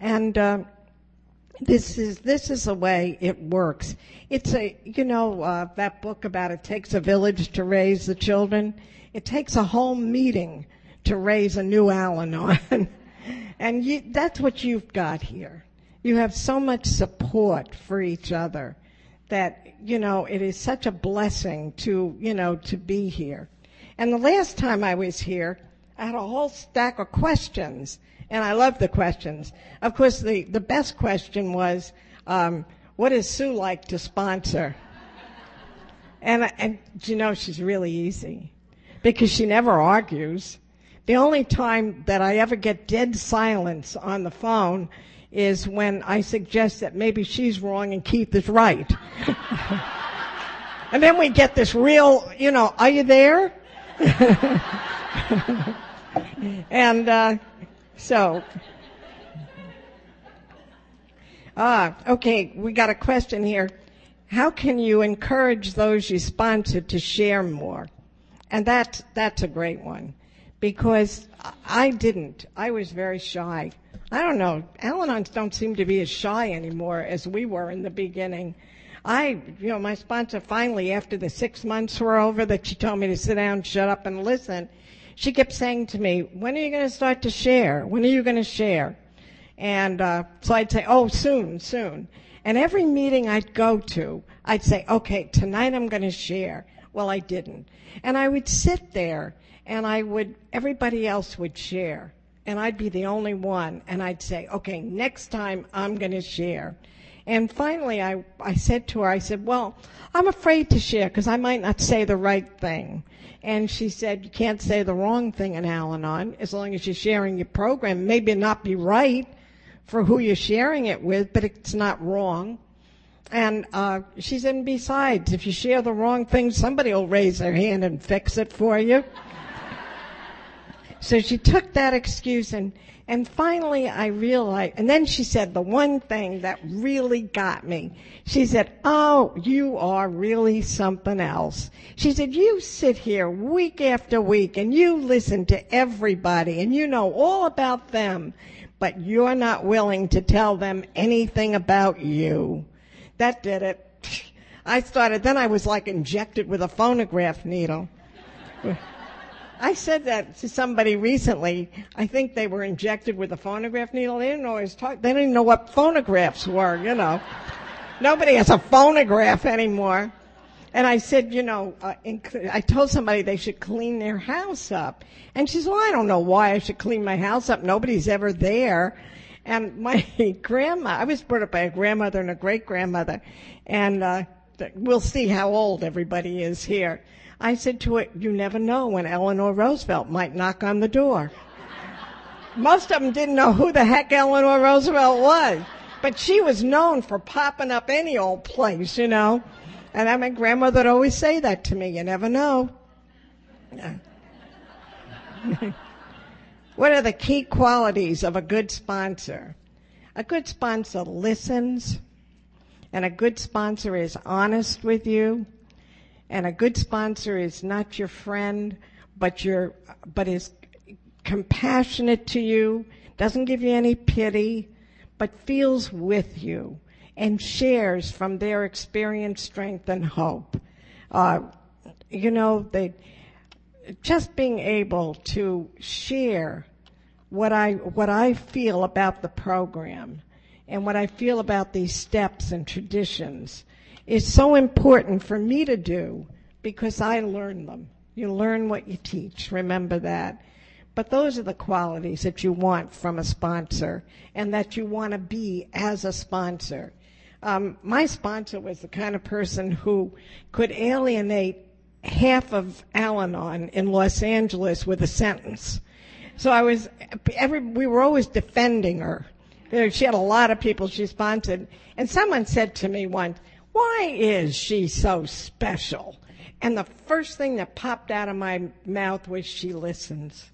And uh, this is this is the way it works. It's a you know uh, that book about it takes a village to raise the children. It takes a whole meeting to raise a new Al-Anon, and you, that's what you've got here. You have so much support for each other that you know it is such a blessing to you know to be here. And the last time I was here, I had a whole stack of questions and I love the questions. Of course, the, the best question was, um, what is Sue like to sponsor? And, and you know, she's really easy because she never argues. The only time that I ever get dead silence on the phone is when I suggest that maybe she's wrong and Keith is right. and then we get this real, you know, are you there? and uh, so, ah, okay, we got a question here. How can you encourage those you sponsor to share more? And that's, that's a great one because I didn't. I was very shy. I don't know. Al-Anons don't seem to be as shy anymore as we were in the beginning. I, you know, my sponsor finally, after the six months were over that she told me to sit down, shut up and listen, she kept saying to me, when are you going to start to share? When are you going to share? And uh, so I'd say, oh, soon, soon. And every meeting I'd go to, I'd say, okay, tonight I'm going to share. Well, I didn't. And I would sit there and I would, everybody else would share. And I'd be the only one. And I'd say, okay, next time I'm going to share. And finally, I, I said to her, I said, well, I'm afraid to share because I might not say the right thing. And she said, you can't say the wrong thing in Al-Anon as long as you're sharing your program. Maybe not be right for who you're sharing it with, but it's not wrong. And uh, she said, and besides, if you share the wrong thing, somebody will raise their hand and fix it for you. so she took that excuse and and finally, I realized, and then she said the one thing that really got me. She said, Oh, you are really something else. She said, You sit here week after week and you listen to everybody and you know all about them, but you're not willing to tell them anything about you. That did it. I started, then I was like injected with a phonograph needle. I said that to somebody recently. I think they were injected with a phonograph needle. They didn't know talk. They didn't know what phonographs were. You know, nobody has a phonograph anymore. And I said, you know, uh, I told somebody they should clean their house up. And she said, well, I don't know why I should clean my house up. Nobody's ever there. And my grandma, I was brought up by a grandmother and a great grandmother. And, uh, we'll see how old everybody is here. I said to it, you never know when Eleanor Roosevelt might knock on the door. Most of them didn't know who the heck Eleanor Roosevelt was, but she was known for popping up any old place, you know. And I, my grandmother would always say that to me, you never know. what are the key qualities of a good sponsor? A good sponsor listens, and a good sponsor is honest with you and a good sponsor is not your friend, but your, but is compassionate to you, doesn't give you any pity, but feels with you and shares from their experience, strength, and hope. Uh, you know, they, just being able to share what I, what I feel about the program and what I feel about these steps and traditions is so important for me to do because I learn them. You learn what you teach. Remember that. But those are the qualities that you want from a sponsor and that you want to be as a sponsor. Um, my sponsor was the kind of person who could alienate half of Al-Anon in Los Angeles with a sentence. So I was, every, we were always defending her. She had a lot of people she sponsored. And someone said to me once, why is she so special? And the first thing that popped out of my mouth was she listens.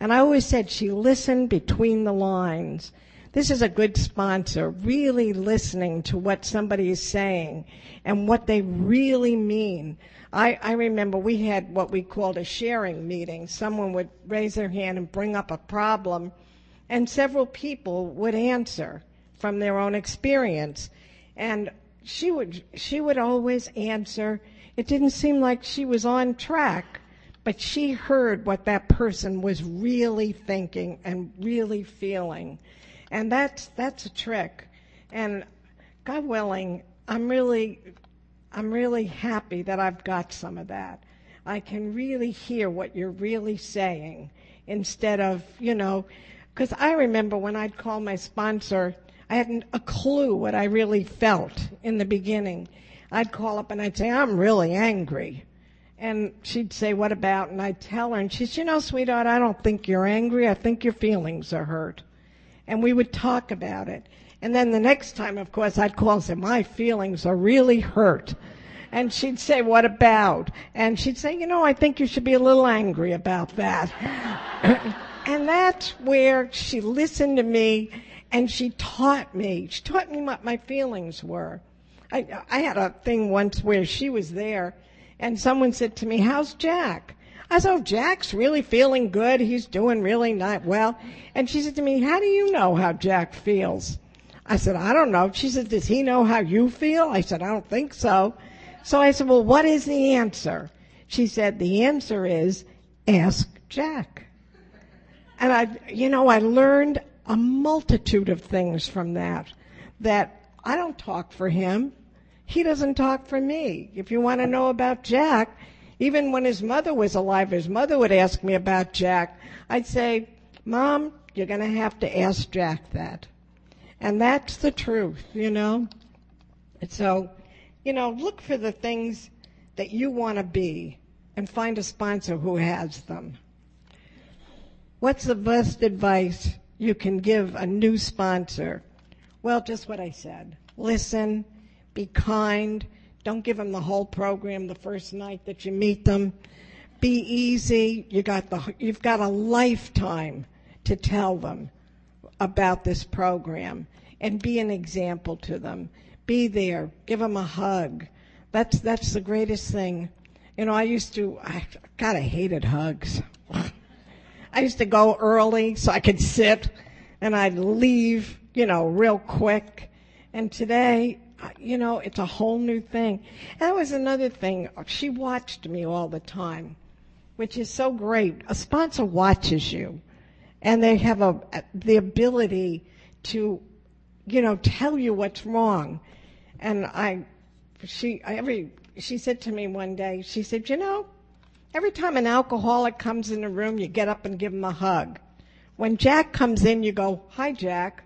And I always said she listened between the lines. This is a good sponsor, really listening to what somebody is saying and what they really mean. I, I remember we had what we called a sharing meeting. Someone would raise their hand and bring up a problem And several people would answer from their own experience. And she would, she would always answer. It didn't seem like she was on track, but she heard what that person was really thinking and really feeling. And that's, that's a trick. And God willing, I'm really, I'm really happy that I've got some of that. I can really hear what you're really saying instead of, you know, because I remember when I'd call my sponsor, I hadn't a clue what I really felt in the beginning. I'd call up and I'd say, I'm really angry. And she'd say, What about? And I'd tell her, and she'd say, You know, sweetheart, I don't think you're angry. I think your feelings are hurt. And we would talk about it. And then the next time, of course, I'd call and say, My feelings are really hurt. And she'd say, What about? And she'd say, You know, I think you should be a little angry about that. and that's where she listened to me and she taught me. She taught me what my feelings were. I, I had a thing once where she was there and someone said to me, How's Jack? I said, oh, Jack's really feeling good. He's doing really not well. And she said to me, how do you know how Jack feels? I said, I don't know. She said, does he know how you feel? I said, I don't think so. So I said, well, what is the answer? She said, the answer is ask Jack. And I, you know, I learned a multitude of things from that. That I don't talk for him. He doesn't talk for me. If you want to know about Jack, even when his mother was alive, his mother would ask me about Jack. I'd say, Mom, you're going to have to ask Jack that. And that's the truth, you know? And so, you know, look for the things that you want to be and find a sponsor who has them. What's the best advice you can give a new sponsor? Well, just what I said. Listen, be kind, don't give them the whole program the first night that you meet them. Be easy. You got the, you've got a lifetime to tell them about this program and be an example to them. Be there. Give them a hug. That's, that's the greatest thing. You know, I used to, I, God, I hated hugs. I used to go early so I could sit and I'd leave, you know, real quick. And today, uh, you know, it's a whole new thing. That was another thing. She watched me all the time, which is so great. A sponsor watches you and they have a, the ability to, you know, tell you what's wrong. And I, she, every, she said to me one day, she said, you know, every time an alcoholic comes in the room, you get up and give him a hug. When Jack comes in, you go, hi, Jack.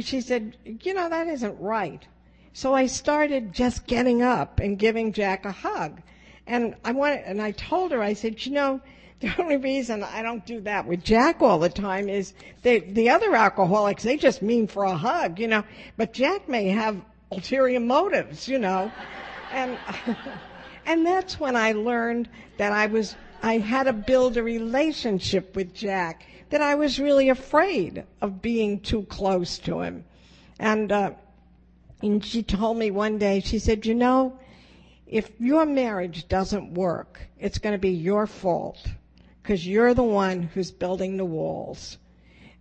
She said, you know, that isn't right. So I started just getting up and giving Jack a hug. And I wanted, and I told her, I said, you know, the only reason I don't do that with Jack all the time is they, the other alcoholics, they just mean for a hug, you know, but Jack may have ulterior motives, you know. and, and that's when I learned that I was, I had to build a relationship with Jack, that I was really afraid of being too close to him. And, uh, and she told me one day, she said, you know, if your marriage doesn't work, it's going to be your fault because you're the one who's building the walls.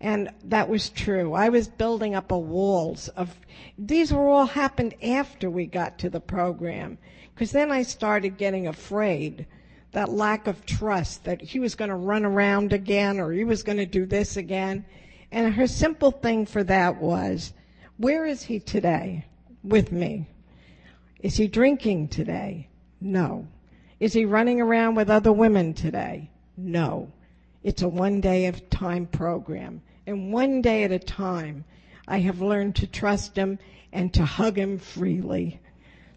And that was true. I was building up a walls of, these were all happened after we got to the program. Because then I started getting afraid, that lack of trust, that he was going to run around again or he was going to do this again. And her simple thing for that was, where is he today with me? Is he drinking today? No. Is he running around with other women today? No. It's a one day at a time program. And one day at a time, I have learned to trust him and to hug him freely.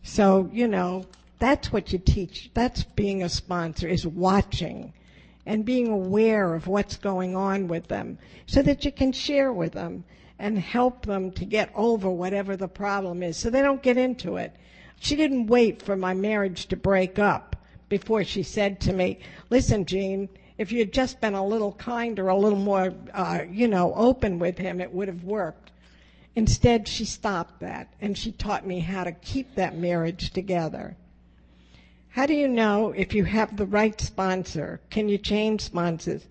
So, you know, that's what you teach. That's being a sponsor is watching and being aware of what's going on with them so that you can share with them and help them to get over whatever the problem is so they don't get into it. She didn't wait for my marriage to break up before she said to me, listen, Jean, if you had just been a little kinder, a little more, uh, you know, open with him, it would have worked. Instead, she stopped that and she taught me how to keep that marriage together. How do you know if you have the right sponsor? Can you change sponsors?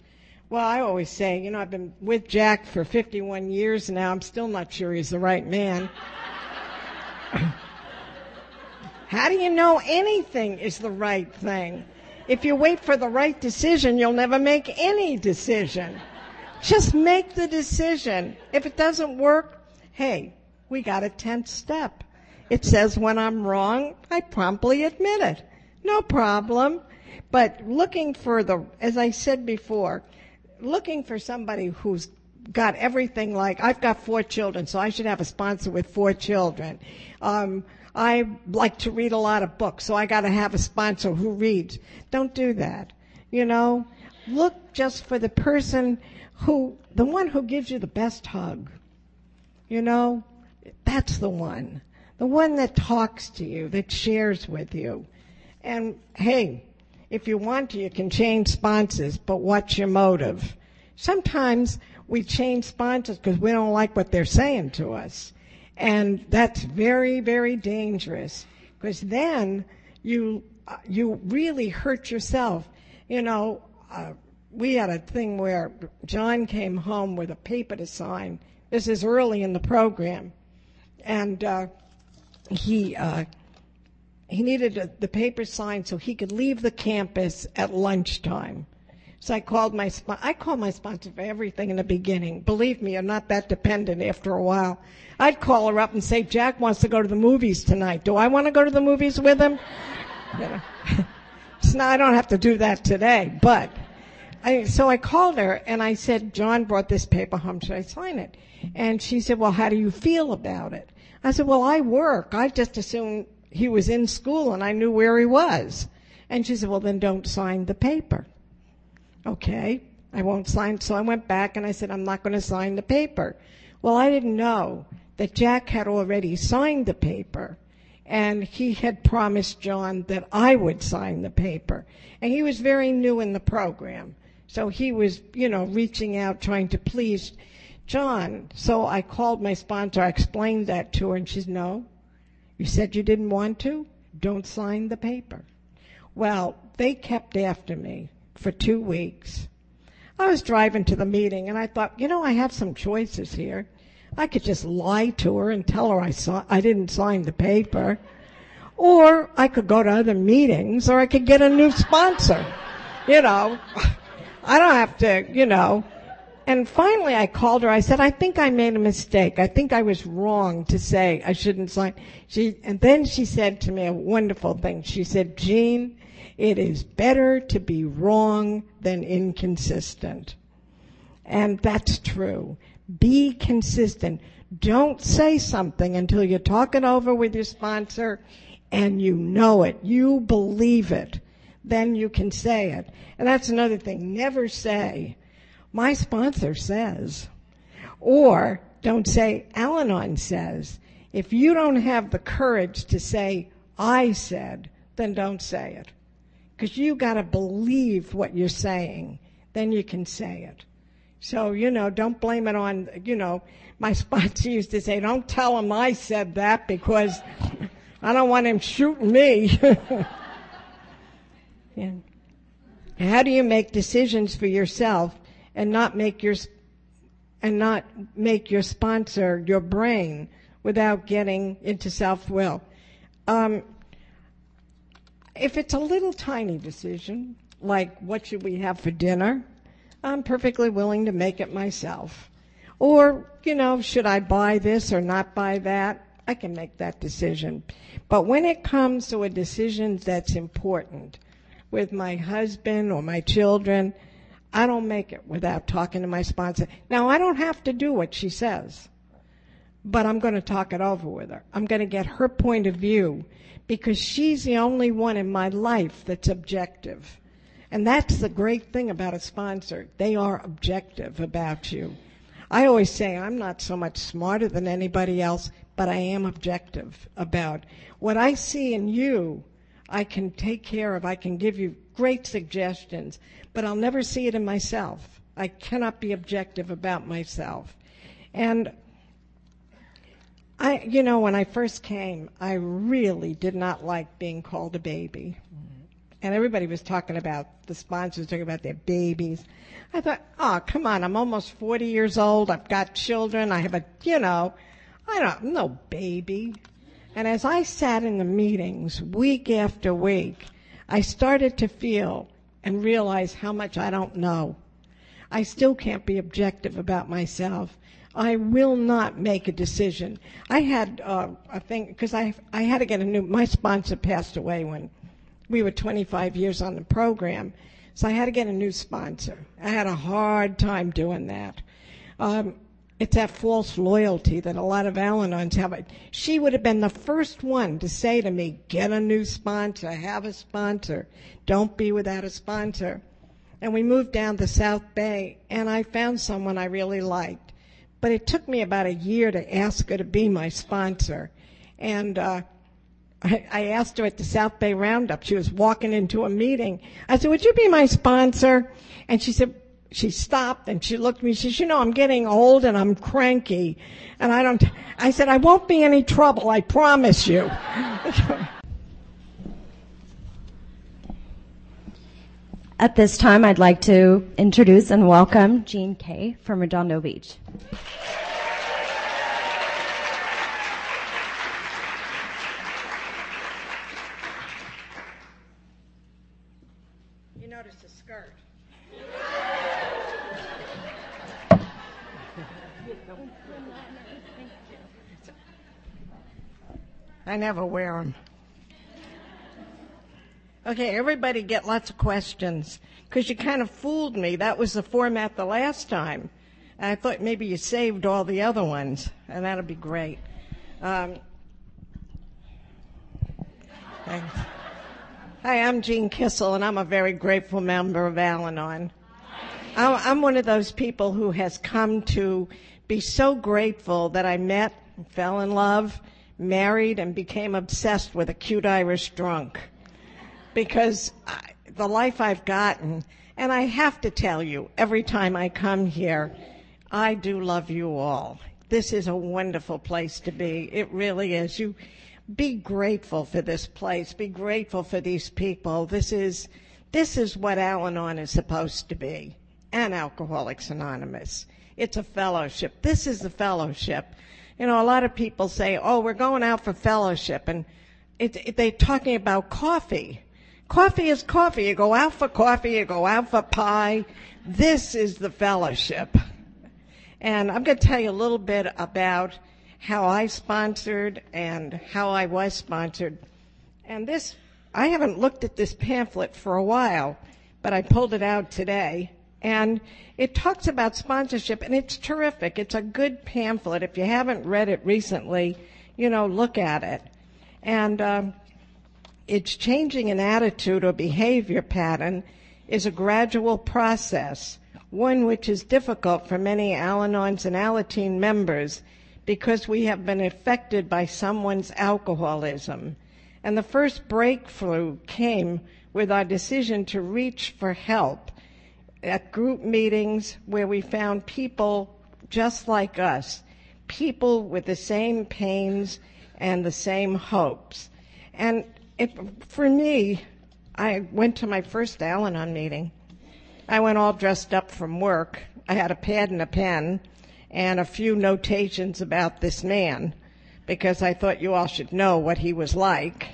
Well, I always say, you know, I've been with Jack for 51 years now. I'm still not sure he's the right man. How do you know anything is the right thing? If you wait for the right decision, you'll never make any decision. Just make the decision. If it doesn't work, hey, we got a 10th step. It says when I'm wrong, I promptly admit it. No problem. But looking for the, as I said before, looking for somebody who's got everything like I've got four children, so I should have a sponsor with four children. Um, I like to read a lot of books, so I got to have a sponsor who reads. Don't do that. You know, look just for the person who, the one who gives you the best hug. You know, that's the one. The one that talks to you, that shares with you. And hey, if you want to, you can change sponsors, but what's your motive? Sometimes we change sponsors because we don't like what they're saying to us. And that's very, very dangerous because then you, you really hurt yourself. You know, uh, we had a thing where John came home with a paper to sign. This is early in the program. And, uh, he, uh, he needed a, the paper signed so he could leave the campus at lunchtime. So I called my I call my sponsor for everything in the beginning. Believe me, I'm not that dependent after a while. I'd call her up and say, Jack wants to go to the movies tonight. Do I want to go to the movies with him? You know. so now I don't have to do that today, but I, so I called her and I said, John brought this paper home. Should I sign it? And she said, well, how do you feel about it? I said, well, I work. I just assumed he was in school and I knew where he was. And she said, well, then don't sign the paper. Okay, I won't sign. So I went back and I said, I'm not going to sign the paper. Well, I didn't know that Jack had already signed the paper and he had promised John that I would sign the paper. And he was very new in the program. So he was, you know, reaching out, trying to please John. So I called my sponsor, I explained that to her, and she said, No, you said you didn't want to? Don't sign the paper. Well, they kept after me for two weeks. I was driving to the meeting and I thought, you know, I have some choices here. I could just lie to her and tell her I saw I didn't sign the paper. Or I could go to other meetings or I could get a new sponsor. You know, I don't have to, you know, and finally I called her. I said, I think I made a mistake. I think I was wrong to say I shouldn't sign. She, and then she said to me a wonderful thing. She said, Jean, it is better to be wrong than inconsistent. And that's true. Be consistent. Don't say something until you talk it over with your sponsor and you know it. You believe it. Then you can say it. And that's another thing. Never say, my sponsor says. Or don't say, Al Anon says. If you don't have the courage to say, I said, then don't say it. Because you got to believe what you're saying. Then you can say it. So, you know, don't blame it on, you know, my sponsor used to say, don't tell him I said that because I don't want him shooting me. yeah. How do you make decisions for yourself and not make your and not make your sponsor your brain without getting into self-will. Um, if it's a little tiny decision, like what should we have for dinner, I'm perfectly willing to make it myself. Or, you know, should I buy this or not buy that? I can make that decision. But when it comes to a decision that's important with my husband or my children, I don't make it without talking to my sponsor. Now, I don't have to do what she says, but I'm going to talk it over with her. I'm going to get her point of view because she's the only one in my life that's objective. And that's the great thing about a sponsor. They are objective about you. I always say I'm not so much smarter than anybody else, but I am objective about what I see in you. I can take care of. I can give you great suggestions, but I'll never see it in myself. I cannot be objective about myself. And I, you know, when I first came, I really did not like being called a baby. Mm-hmm. and everybody was talking about the sponsors talking about their babies. I thought, oh, come on, I'm almost 40 years old. I've got children. I have a, you know, I don't, I'm no baby. And as I sat in the meetings week after week, I started to feel and realize how much I don't know. I still can't be objective about myself. I will not make a decision. I had uh, a thing because I I had to get a new. My sponsor passed away when we were 25 years on the program, so I had to get a new sponsor. I had a hard time doing that. Um, it's that false loyalty that a lot of Al-Anons have. She would have been the first one to say to me, get a new sponsor, have a sponsor, don't be without a sponsor. And we moved down to South Bay and I found someone I really liked. But it took me about a year to ask her to be my sponsor. And, uh, I, I asked her at the South Bay Roundup. She was walking into a meeting. I said, would you be my sponsor? And she said, she stopped and she looked at me. She says, you know, I'm getting old and I'm cranky. And I don't, I said, I won't be any trouble. I promise you. At this time, I'd like to introduce and welcome Jean Kay from Redondo Beach. You notice the skirt. I never wear them. Okay, everybody get lots of questions because you kind of fooled me. That was the format the last time. I thought maybe you saved all the other ones, and that'd be great. Um, thanks. Hi, I'm Jean Kissel, and I'm a very grateful member of Al Anon. I'm one of those people who has come to be so grateful that I met, and fell in love, married, and became obsessed with a cute Irish drunk. Because I, the life I've gotten, and I have to tell you, every time I come here, I do love you all. This is a wonderful place to be. It really is. You be grateful for this place. Be grateful for these people. This is this is what Al-Anon is supposed to be, and Alcoholics Anonymous. It's a fellowship. This is the fellowship. You know, a lot of people say, "Oh, we're going out for fellowship," and it, it, they're talking about coffee. Coffee is coffee. You go out for coffee. You go out for pie. This is the fellowship. And I'm going to tell you a little bit about how I sponsored and how I was sponsored. And this, I haven't looked at this pamphlet for a while, but I pulled it out today. And it talks about sponsorship and it's terrific. It's a good pamphlet. If you haven't read it recently, you know, look at it. And, um, it's changing an attitude or behavior pattern is a gradual process, one which is difficult for many Al-Anons and Alateen members because we have been affected by someone's alcoholism. And the first breakthrough came with our decision to reach for help at group meetings where we found people just like us, people with the same pains and the same hopes. And for me, I went to my first Al Anon meeting. I went all dressed up from work. I had a pad and a pen and a few notations about this man because I thought you all should know what he was like.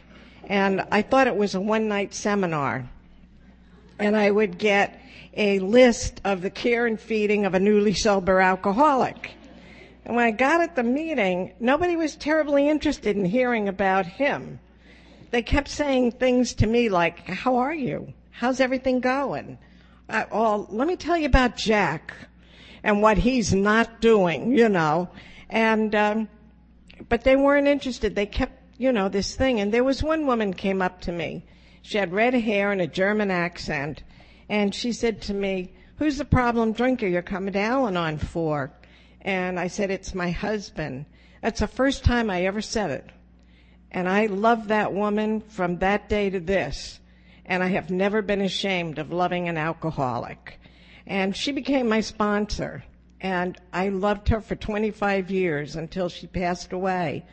And I thought it was a one night seminar. And I would get a list of the care and feeding of a newly sober alcoholic. And when I got at the meeting, nobody was terribly interested in hearing about him. They kept saying things to me like, how are you? How's everything going? Uh, well, let me tell you about Jack and what he's not doing, you know. And, um, but they weren't interested. They kept, you know, this thing. And there was one woman came up to me. She had red hair and a German accent. And she said to me, who's the problem drinker you're coming to Al-Anon for? And I said, it's my husband. That's the first time I ever said it. And I love that woman from that day to this. And I have never been ashamed of loving an alcoholic. And she became my sponsor. And I loved her for 25 years until she passed away.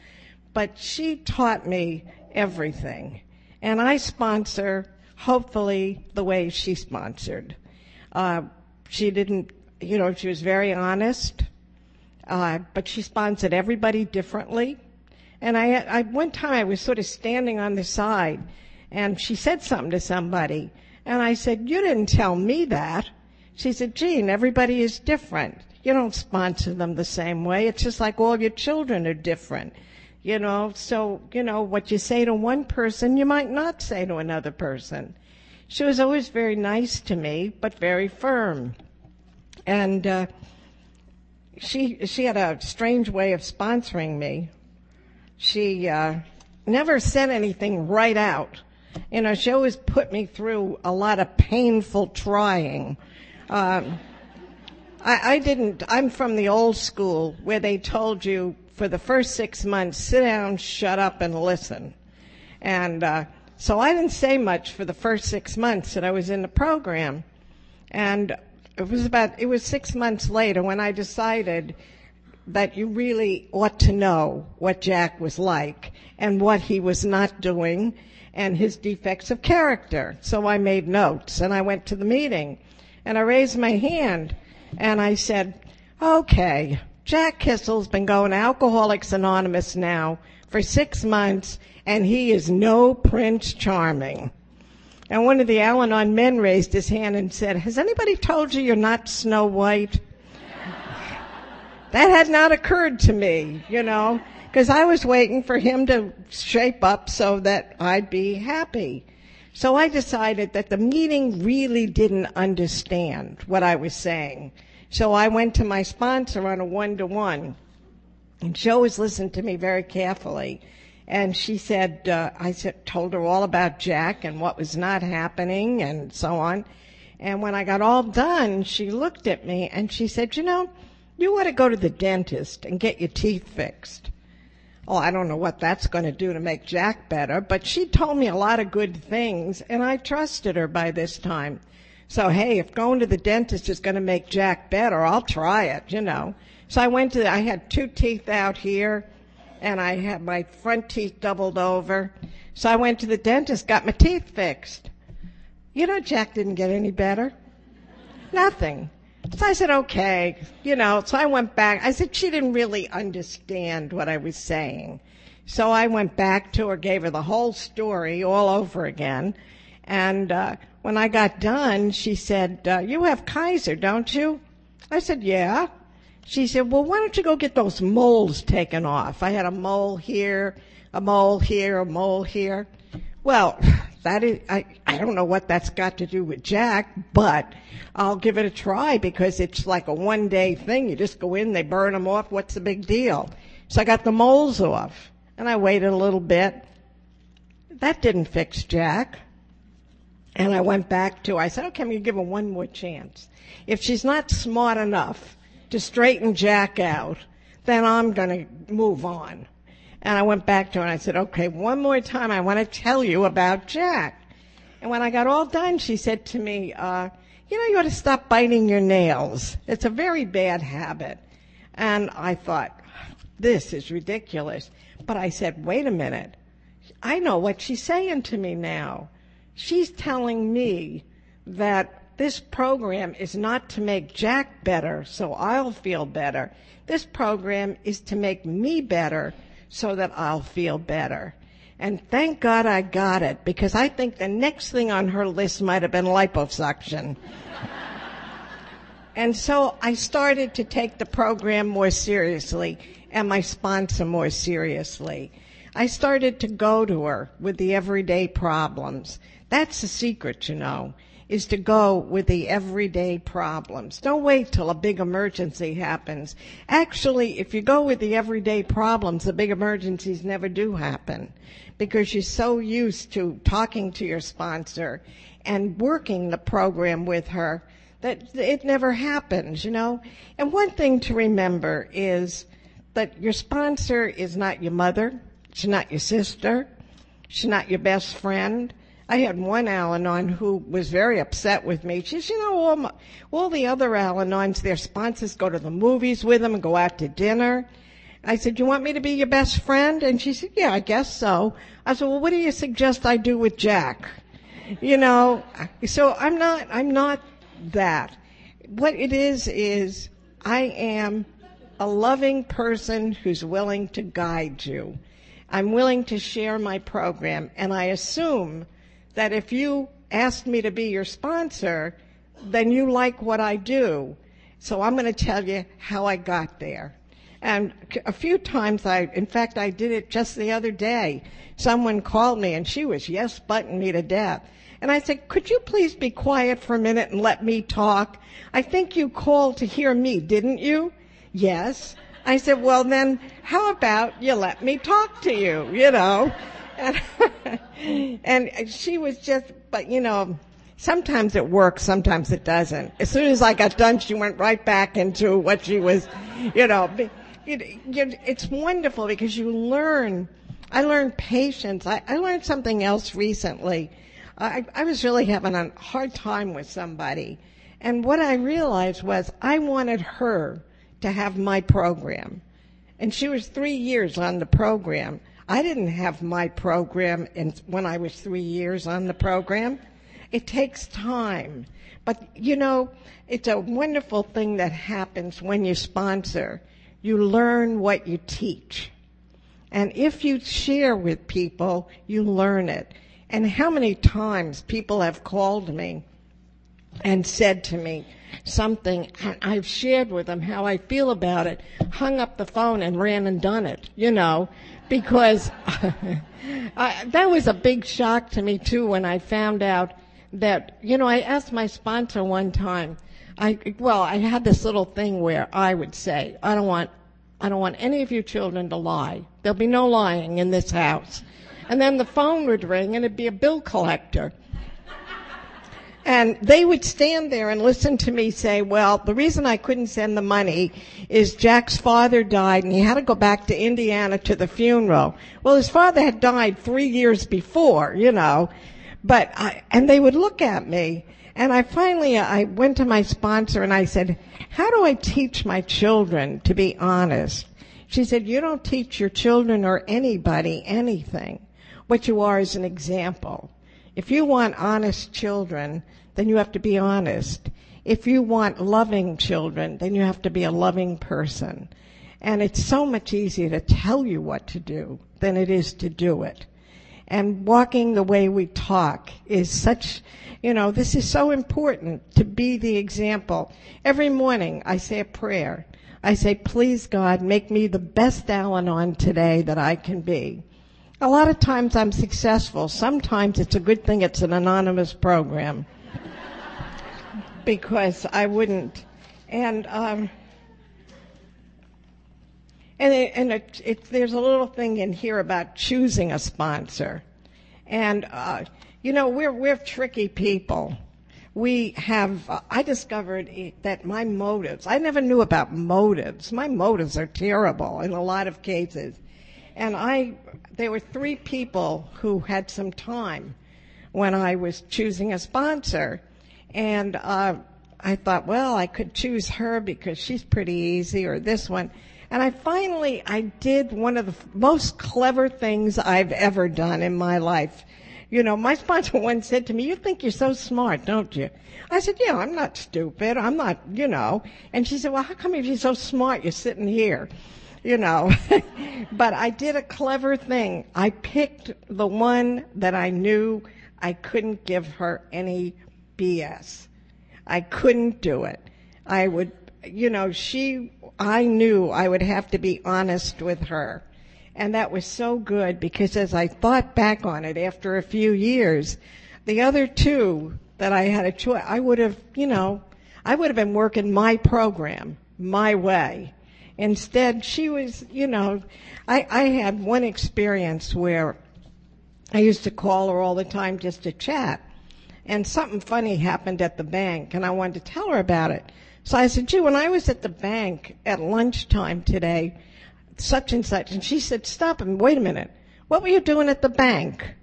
But she taught me everything. And I sponsor hopefully the way she sponsored. Uh, she didn't, you know, she was very honest, uh, but she sponsored everybody differently. And I, I, one time I was sort of standing on the side and she said something to somebody. And I said, you didn't tell me that. She said, Jean, everybody is different. You don't sponsor them the same way. It's just like all your children are different. You know, so, you know, what you say to one person, you might not say to another person. She was always very nice to me, but very firm. And, uh, she, she had a strange way of sponsoring me. She, uh, never said anything right out. You know, she always put me through a lot of painful trying. Um, I, I didn't, I'm from the old school where they told you for the first six months, sit down, shut up, and listen. And uh, so I didn't say much for the first six months that I was in the program. And it was about, it was six months later when I decided that you really ought to know what Jack was like and what he was not doing and his defects of character. So I made notes and I went to the meeting and I raised my hand and I said, okay, Jack Kissel's been going to Alcoholics Anonymous now for six months and he is no Prince Charming. And one of the Al Anon men raised his hand and said, has anybody told you you're not Snow White? that had not occurred to me, you know, because I was waiting for him to shape up so that I'd be happy. So I decided that the meeting really didn't understand what I was saying. So I went to my sponsor on a one to one. And she always listened to me very carefully. And she said, uh, I said, told her all about Jack and what was not happening and so on. And when I got all done, she looked at me and she said, you know, you ought to go to the dentist and get your teeth fixed. Oh, I don't know what that's going to do to make Jack better, but she told me a lot of good things and I trusted her by this time. So hey, if going to the dentist is going to make Jack better, I'll try it, you know. So I went to, I had two teeth out here and I had my front teeth doubled over. So I went to the dentist, got my teeth fixed. You know, Jack didn't get any better. Nothing. So I said, okay, you know, so I went back. I said she didn't really understand what I was saying. So I went back to her, gave her the whole story all over again. And, uh, when I got done, she said, uh, you have Kaiser, don't you? I said, yeah. She said, well, why don't you go get those moles taken off? I had a mole here, a mole here, a mole here. Well, that is, I, I don't know what that's got to do with Jack, but I'll give it a try because it's like a one day thing. You just go in, they burn them off. What's the big deal? So I got the moles off and I waited a little bit. That didn't fix Jack. And I went back to, I said, okay, I'm going to give her one more chance. If she's not smart enough to straighten Jack out, then I'm going to move on. And I went back to her and I said, okay, one more time, I want to tell you about Jack. And when I got all done, she said to me, uh, you know, you ought to stop biting your nails. It's a very bad habit. And I thought, this is ridiculous. But I said, wait a minute. I know what she's saying to me now. She's telling me that this program is not to make Jack better so I'll feel better. This program is to make me better so that I'll feel better. And thank God I got it because I think the next thing on her list might have been liposuction. and so I started to take the program more seriously and my sponsor more seriously. I started to go to her with the everyday problems. That's the secret, you know, is to go with the everyday problems. Don't wait till a big emergency happens. Actually, if you go with the everyday problems, the big emergencies never do happen because you're so used to talking to your sponsor and working the program with her that it never happens, you know. And one thing to remember is that your sponsor is not your mother, she's not your sister, she's not your best friend, I had one Al-Anon who was very upset with me. She said, you know, all, my, all the other Al-Anons, their sponsors go to the movies with them and go out to dinner. I said, you want me to be your best friend? And she said, yeah, I guess so. I said, well, what do you suggest I do with Jack? you know, so I'm not, I'm not that. What it is, is I am a loving person who's willing to guide you. I'm willing to share my program, and I assume that if you asked me to be your sponsor, then you like what I do. So I'm going to tell you how I got there. And a few times I, in fact, I did it just the other day. Someone called me and she was yes butting me to death. And I said, could you please be quiet for a minute and let me talk? I think you called to hear me, didn't you? Yes. I said, well then, how about you let me talk to you, you know? And, she was just, but you know, sometimes it works, sometimes it doesn't. As soon as I got done, she went right back into what she was, you know, It, it, it's wonderful because you learn. I learned patience. I, I learned something else recently. I, I was really having a hard time with somebody. And what I realized was I wanted her to have my program. And she was three years on the program. I didn't have my program in, when I was three years on the program. It takes time. But you know, it's a wonderful thing that happens when you sponsor. You learn what you teach. And if you share with people, you learn it. And how many times people have called me and said to me something, and I've shared with them how I feel about it, hung up the phone and ran and done it, you know, because I, that was a big shock to me too when I found out that, you know, I asked my sponsor one time, I, well, I had this little thing where I would say, I don't want, I don't want any of you children to lie. There'll be no lying in this house. And then the phone would ring and it'd be a bill collector. And they would stand there and listen to me say, well, the reason I couldn't send the money is Jack's father died and he had to go back to Indiana to the funeral. Well, his father had died three years before, you know, but I, and they would look at me and I finally, I went to my sponsor and I said, how do I teach my children to be honest? She said, you don't teach your children or anybody anything. What you are is an example. If you want honest children, then you have to be honest. If you want loving children, then you have to be a loving person. And it's so much easier to tell you what to do than it is to do it. And walking the way we talk is such, you know, this is so important to be the example. Every morning I say a prayer. I say, please God, make me the best Al-Anon today that I can be. A lot of times I'm successful. Sometimes it's a good thing it's an anonymous program. because I wouldn't. And, um, and, it, and it, it, there's a little thing in here about choosing a sponsor. And, uh, you know, we're, we're tricky people. We have, uh, I discovered that my motives, I never knew about motives. My motives are terrible in a lot of cases. And I, there were three people who had some time when I was choosing a sponsor. And uh, I thought, well, I could choose her because she's pretty easy, or this one. And I finally, I did one of the most clever things I've ever done in my life. You know, my sponsor once said to me, you think you're so smart, don't you? I said, yeah, I'm not stupid. I'm not, you know. And she said, well, how come if you're so smart, you're sitting here? You know. but I did a clever thing. I picked the one that I knew I couldn't give her any BS. I couldn't do it. I would, you know, she, I knew I would have to be honest with her. And that was so good because as I thought back on it after a few years, the other two that I had a choice, I would have, you know, I would have been working my program my way Instead, she was, you know, I, I had one experience where I used to call her all the time just to chat. And something funny happened at the bank, and I wanted to tell her about it. So I said, gee, when I was at the bank at lunchtime today, such and such, and she said, stop and wait a minute. What were you doing at the bank?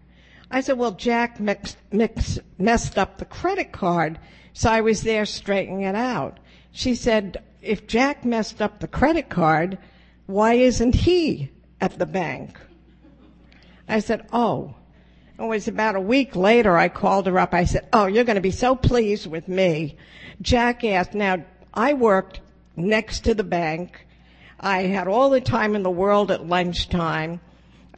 I said, well, Jack mixed, mix, messed up the credit card, so I was there straightening it out. She said, if Jack messed up the credit card, why isn't he at the bank? I said, oh. It was about a week later I called her up. I said, Oh, you're going to be so pleased with me. Jack asked, now I worked next to the bank. I had all the time in the world at lunchtime.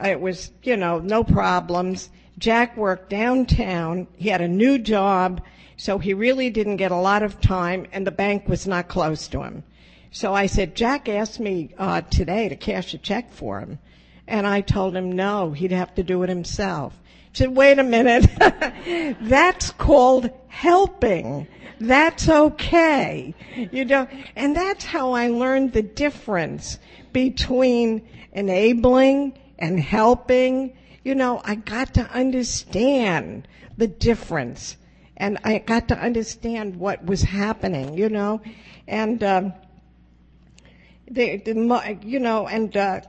It was, you know, no problems. Jack worked downtown. He had a new job, so he really didn't get a lot of time, and the bank was not close to him. So I said, Jack asked me uh, today to cash a check for him. And I told him no, he'd have to do it himself. He said, wait a minute. That's called helping. That's okay. You know, and that's how I learned the difference between enabling and helping. You know, I got to understand the difference and I got to understand what was happening, you know, and, um, the, the, you know, and, uh,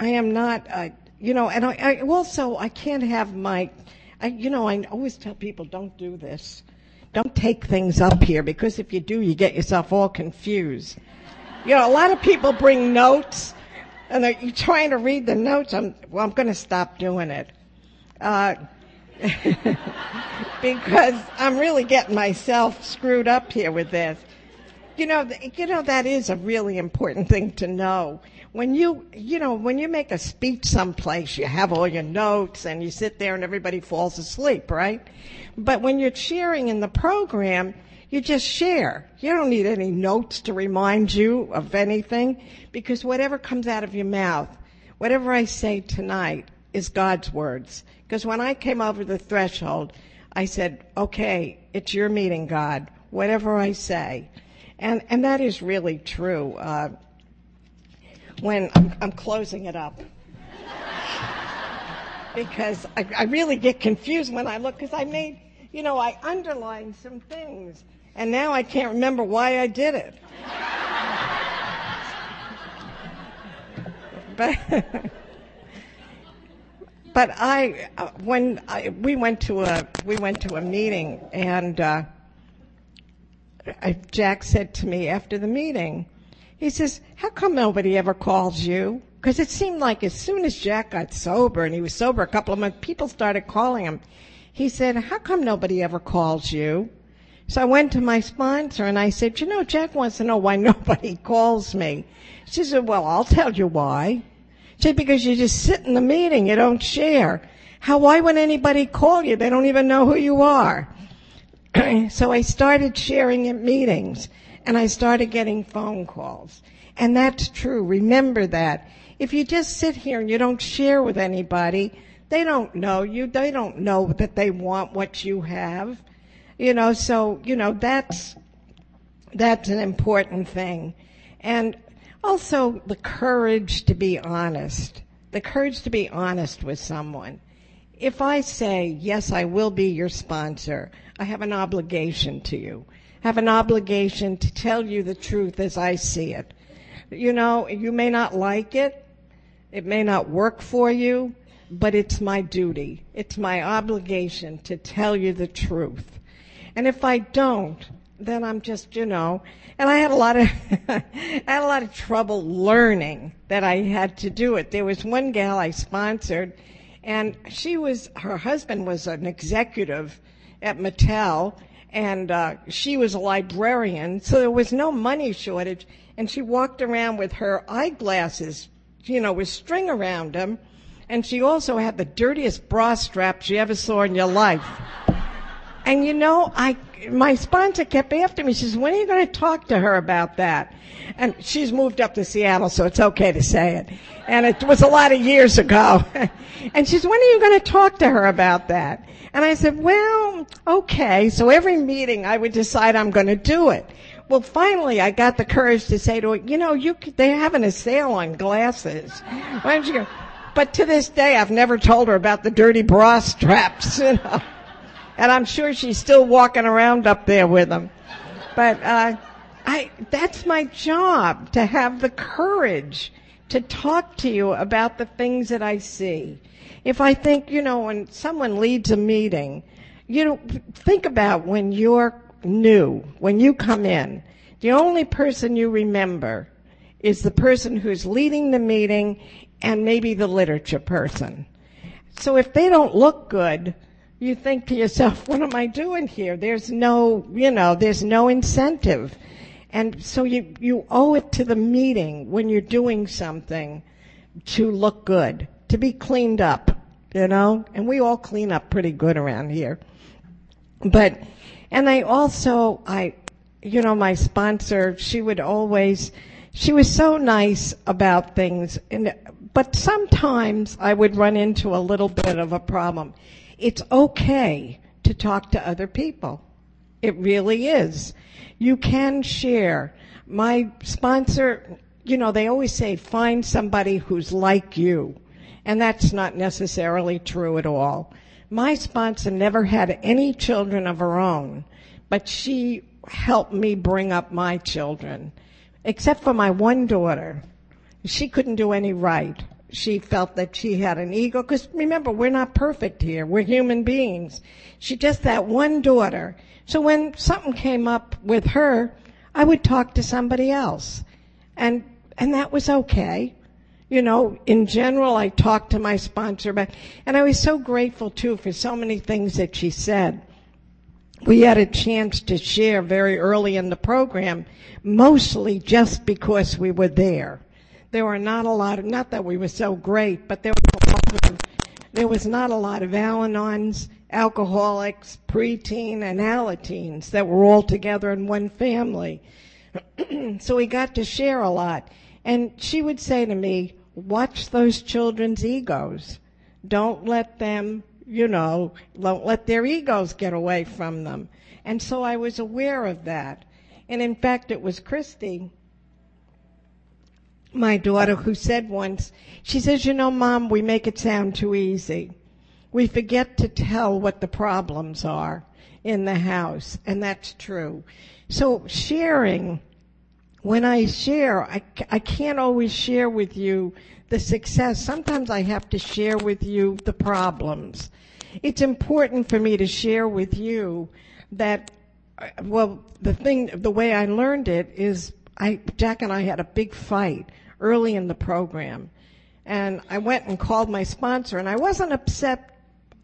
I am not, uh, you know, and I, I also, I can't have my, I, you know, I always tell people don't do this. Don't take things up here because if you do, you get yourself all confused. You know, a lot of people bring notes and they're you're trying to read the notes. I'm, well, I'm going to stop doing it. Uh, because I'm really getting myself screwed up here with this. You know, you know, that is a really important thing to know when you, you know, when you make a speech someplace, you have all your notes and you sit there and everybody falls asleep, right? But when you're sharing in the program, you just share. You don't need any notes to remind you of anything because whatever comes out of your mouth, whatever I say tonight is God's words. Because when I came over the threshold, I said, okay, it's your meeting, God, whatever I say. And, and that is really true. Uh, when I'm, I'm closing it up. because I, I really get confused when I look, because I made, you know, I underlined some things, and now I can't remember why I did it. but but I uh, when I, we went to a we went to a meeting and uh, I, Jack said to me after the meeting, he says, how come nobody ever calls you? Because it seemed like as soon as Jack got sober, and he was sober a couple of months, people started calling him. He said, how come nobody ever calls you? So I went to my sponsor and I said, you know, Jack wants to know why nobody calls me. She said, well, I'll tell you why. She because you just sit in the meeting, you don't share. How, why would anybody call you? They don't even know who you are. so I started sharing at meetings and I started getting phone calls. And that's true. Remember that. If you just sit here and you don't share with anybody, they don't know you. They don't know that they want what you have. You know, so, you know, that's, that's an important thing. And also the courage to be honest. The courage to be honest with someone. If I say, yes, I will be your sponsor, I have an obligation to you I have an obligation to tell you the truth as I see it. You know, you may not like it. It may not work for you, but it's my duty. It's my obligation to tell you the truth. And if I don't, then I'm just, you know, and I had a lot of, I had a lot of trouble learning that I had to do it. There was one gal I sponsored and she was, her husband was an executive at Mattel and uh, she was a librarian, so there was no money shortage. And she walked around with her eyeglasses, you know, with string around them, and she also had the dirtiest bra straps you ever saw in your life. And you know, I my sponsor kept after me. She says, "When are you going to talk to her about that?" And she's moved up to Seattle, so it's okay to say it. And it was a lot of years ago. and she says, "When are you going to talk to her about that?" And I said, well, okay. So every meeting I would decide I'm going to do it. Well, finally I got the courage to say to her, you know, you, they're having a sale on glasses. Why don't you go? But to this day, I've never told her about the dirty bra straps, you know. And I'm sure she's still walking around up there with them. But, uh, I, that's my job to have the courage to talk to you about the things that I see if I think, you know, when someone leads a meeting, you know, think about when you're new, when you come in, the only person you remember is the person who's leading the meeting and maybe the literature person. So if they don't look good, you think to yourself, what am I doing here? There's no, you know, there's no incentive. And so you, you owe it to the meeting when you're doing something to look good, to be cleaned up, you know? And we all clean up pretty good around here. But, and I also, I, you know, my sponsor, she would always, she was so nice about things. And, but sometimes I would run into a little bit of a problem. It's okay to talk to other people. It really is. You can share. My sponsor, you know, they always say find somebody who's like you. And that's not necessarily true at all. My sponsor never had any children of her own, but she helped me bring up my children, except for my one daughter. She couldn't do any right. She felt that she had an ego, because remember, we're not perfect here. We're human beings. She just that one daughter. So when something came up with her, I would talk to somebody else. And, and that was okay. You know, in general, I talked to my sponsor, but, and I was so grateful too for so many things that she said. We had a chance to share very early in the program, mostly just because we were there. There were not a lot of, not that we were so great, but there was a lot of, there was not a lot of Al-Anons, alcoholics, preteen, and Alateens that were all together in one family. so we got to share a lot. And she would say to me, watch those children's egos. Don't let them, you know, don't let their egos get away from them. And so I was aware of that. And in fact, it was Christy, my daughter, who said once, she says, you know, mom, we make it sound too easy. We forget to tell what the problems are in the house. And that's true. So sharing when I share, I, I can't always share with you the success. Sometimes I have to share with you the problems. It's important for me to share with you that, uh, well, the thing, the way I learned it is I, Jack and I had a big fight early in the program. And I went and called my sponsor and I wasn't upset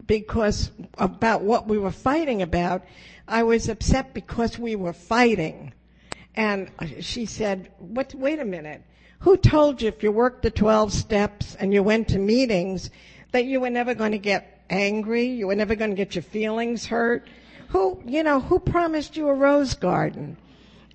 because about what we were fighting about. I was upset because we were fighting. And she said, what, wait a minute. Who told you if you worked the 12 steps and you went to meetings that you were never going to get angry? You were never going to get your feelings hurt? Who, you know, who promised you a rose garden?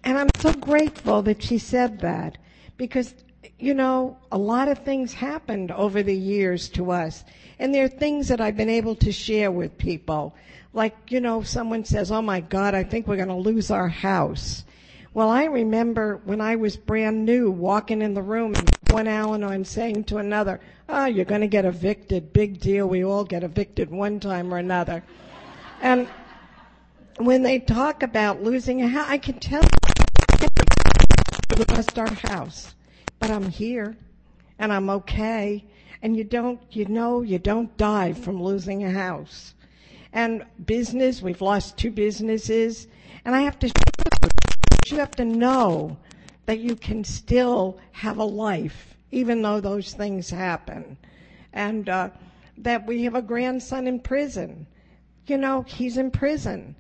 And I'm so grateful that she said that because, you know, a lot of things happened over the years to us. And there are things that I've been able to share with people. Like, you know, someone says, oh my God, I think we're going to lose our house. Well, I remember when I was brand new walking in the room and one Al-Anon saying to another, oh, you're going to get evicted. Big deal. We all get evicted one time or another. And when they talk about losing a house, I can tell we lost our house, but I'm here and I'm okay. And you don't, you know, you don't die from losing a house. And business, we've lost two businesses, and I have to you have to know that you can still have a life, even though those things happen. And uh, that we have a grandson in prison. You know, he's in prison.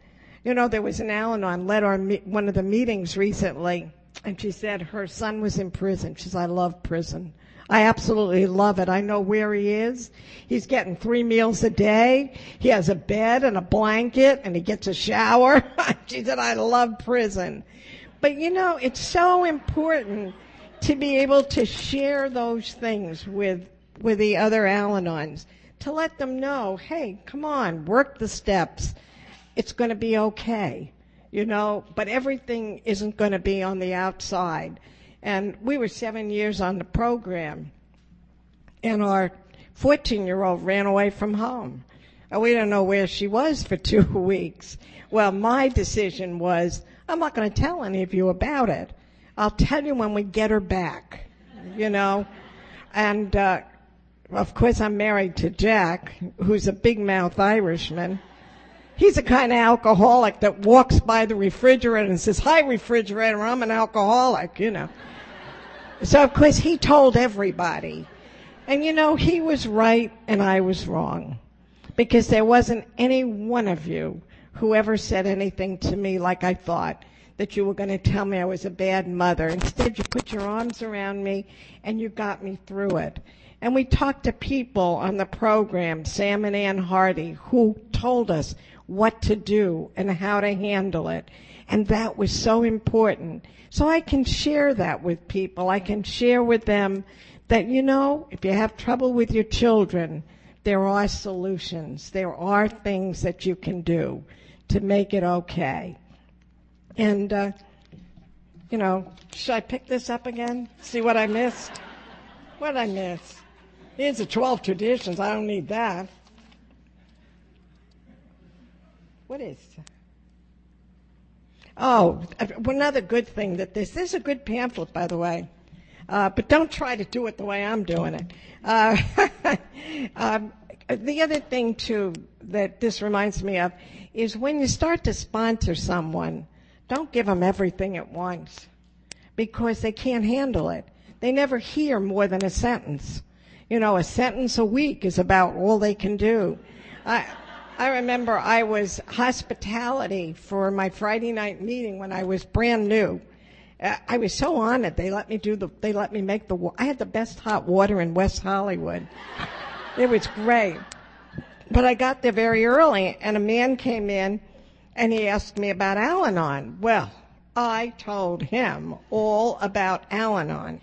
You know, there was an Al-Anon led our one of the meetings recently, and she said her son was in prison. She says, I love prison. I absolutely love it. I know where he is. He's getting three meals a day. He has a bed and a blanket and he gets a shower. she said, I love prison. But you know, it's so important to be able to share those things with, with the other Al-Anons. To let them know, hey, come on, work the steps. It's going to be okay. You know, but everything isn't going to be on the outside. And we were seven years on the program, and our 14 year old ran away from home. We don't know where she was for two weeks. Well, my decision was I'm not going to tell any of you about it. I'll tell you when we get her back, you know. And, uh, of course I'm married to Jack, who's a big mouth Irishman. He's a kind of alcoholic that walks by the refrigerator and says, hi refrigerator, I'm an alcoholic, you know. So of course he told everybody. And you know, he was right and I was wrong. Because there wasn't any one of you who ever said anything to me like I thought that you were going to tell me I was a bad mother. Instead, you put your arms around me and you got me through it. And we talked to people on the program, Sam and Ann Hardy, who told us what to do and how to handle it. And that was so important. So I can share that with people. I can share with them that, you know, if you have trouble with your children, there are solutions. There are things that you can do to make it okay. And, uh, you know, should I pick this up again? See what I missed? What I miss? Here's the 12 traditions. I don't need that. What is? Oh, another good thing that this, this is a good pamphlet, by the way. Uh, but don't try to do it the way I'm doing it. Uh, um, the other thing too that this reminds me of is when you start to sponsor someone, don't give them everything at once because they can't handle it. They never hear more than a sentence. You know, a sentence a week is about all they can do. I, I remember I was hospitality for my Friday night meeting when I was brand new. Uh, I was so honored. They let me do the, they let me make the, I had the best hot water in West Hollywood. It was great. But I got there very early and a man came in and he asked me about Al-Anon. Well, I told him all about Al-Anon.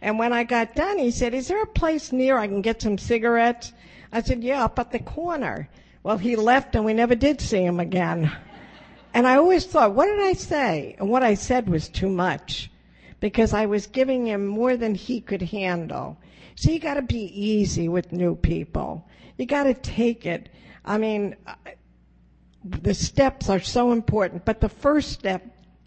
And when I got done, he said, is there a place near I can get some cigarettes? I said, yeah, up at the corner. Well, he left and we never did see him again. And I always thought, what did I say? And what I said was too much because I was giving him more than he could handle. So you gotta be easy with new people. You gotta take it. I mean, uh, the steps are so important, but the first step